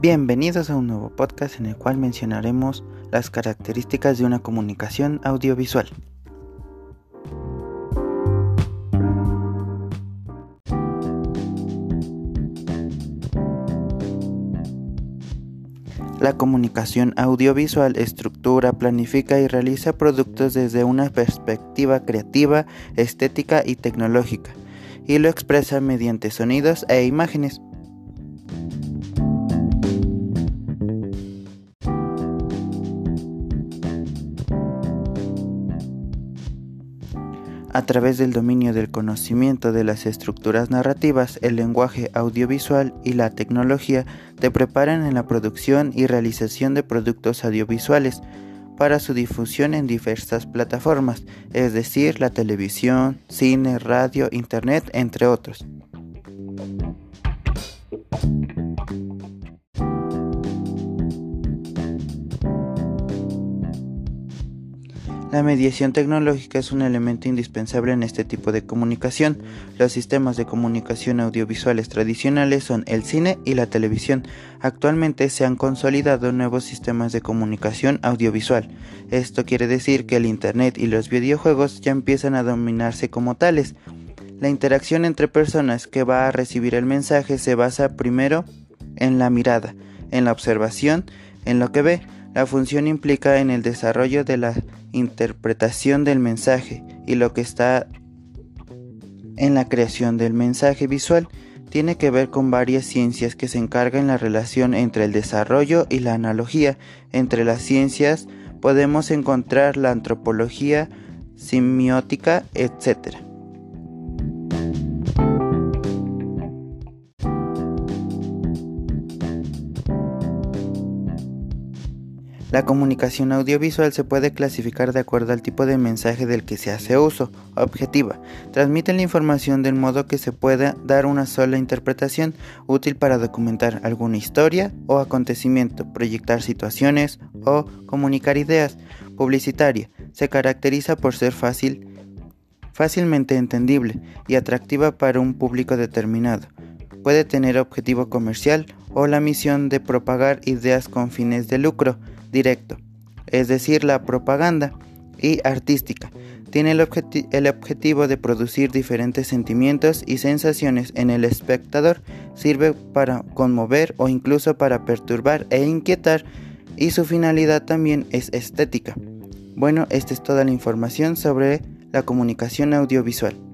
Bienvenidos a un nuevo podcast en el cual mencionaremos las características de una comunicación audiovisual. La comunicación audiovisual estructura, planifica y realiza productos desde una perspectiva creativa, estética y tecnológica, y lo expresa mediante sonidos e imágenes. A través del dominio del conocimiento de las estructuras narrativas, el lenguaje audiovisual y la tecnología te preparan en la producción y realización de productos audiovisuales para su difusión en diversas plataformas, es decir, la televisión, cine, radio, internet, entre otros. La mediación tecnológica es un elemento indispensable en este tipo de comunicación. Los sistemas de comunicación audiovisuales tradicionales son el cine y la televisión. Actualmente se han consolidado nuevos sistemas de comunicación audiovisual. Esto quiere decir que el Internet y los videojuegos ya empiezan a dominarse como tales. La interacción entre personas que va a recibir el mensaje se basa primero en la mirada, en la observación, en lo que ve. La función implica en el desarrollo de la interpretación del mensaje y lo que está en la creación del mensaje visual tiene que ver con varias ciencias que se encargan la relación entre el desarrollo y la analogía. Entre las ciencias podemos encontrar la antropología, semiótica, etc. La comunicación audiovisual se puede clasificar de acuerdo al tipo de mensaje del que se hace uso. Objetiva. Transmite la información del modo que se pueda dar una sola interpretación, útil para documentar alguna historia o acontecimiento, proyectar situaciones o comunicar ideas. Publicitaria. Se caracteriza por ser fácil, fácilmente entendible y atractiva para un público determinado. Puede tener objetivo comercial o la misión de propagar ideas con fines de lucro directo, es decir, la propaganda, y artística. Tiene el, objetivo de producir diferentes sentimientos y sensaciones en el espectador, sirve para conmover o incluso para perturbar e inquietar y su finalidad también es estética. Bueno, esta es toda la información sobre la comunicación audiovisual.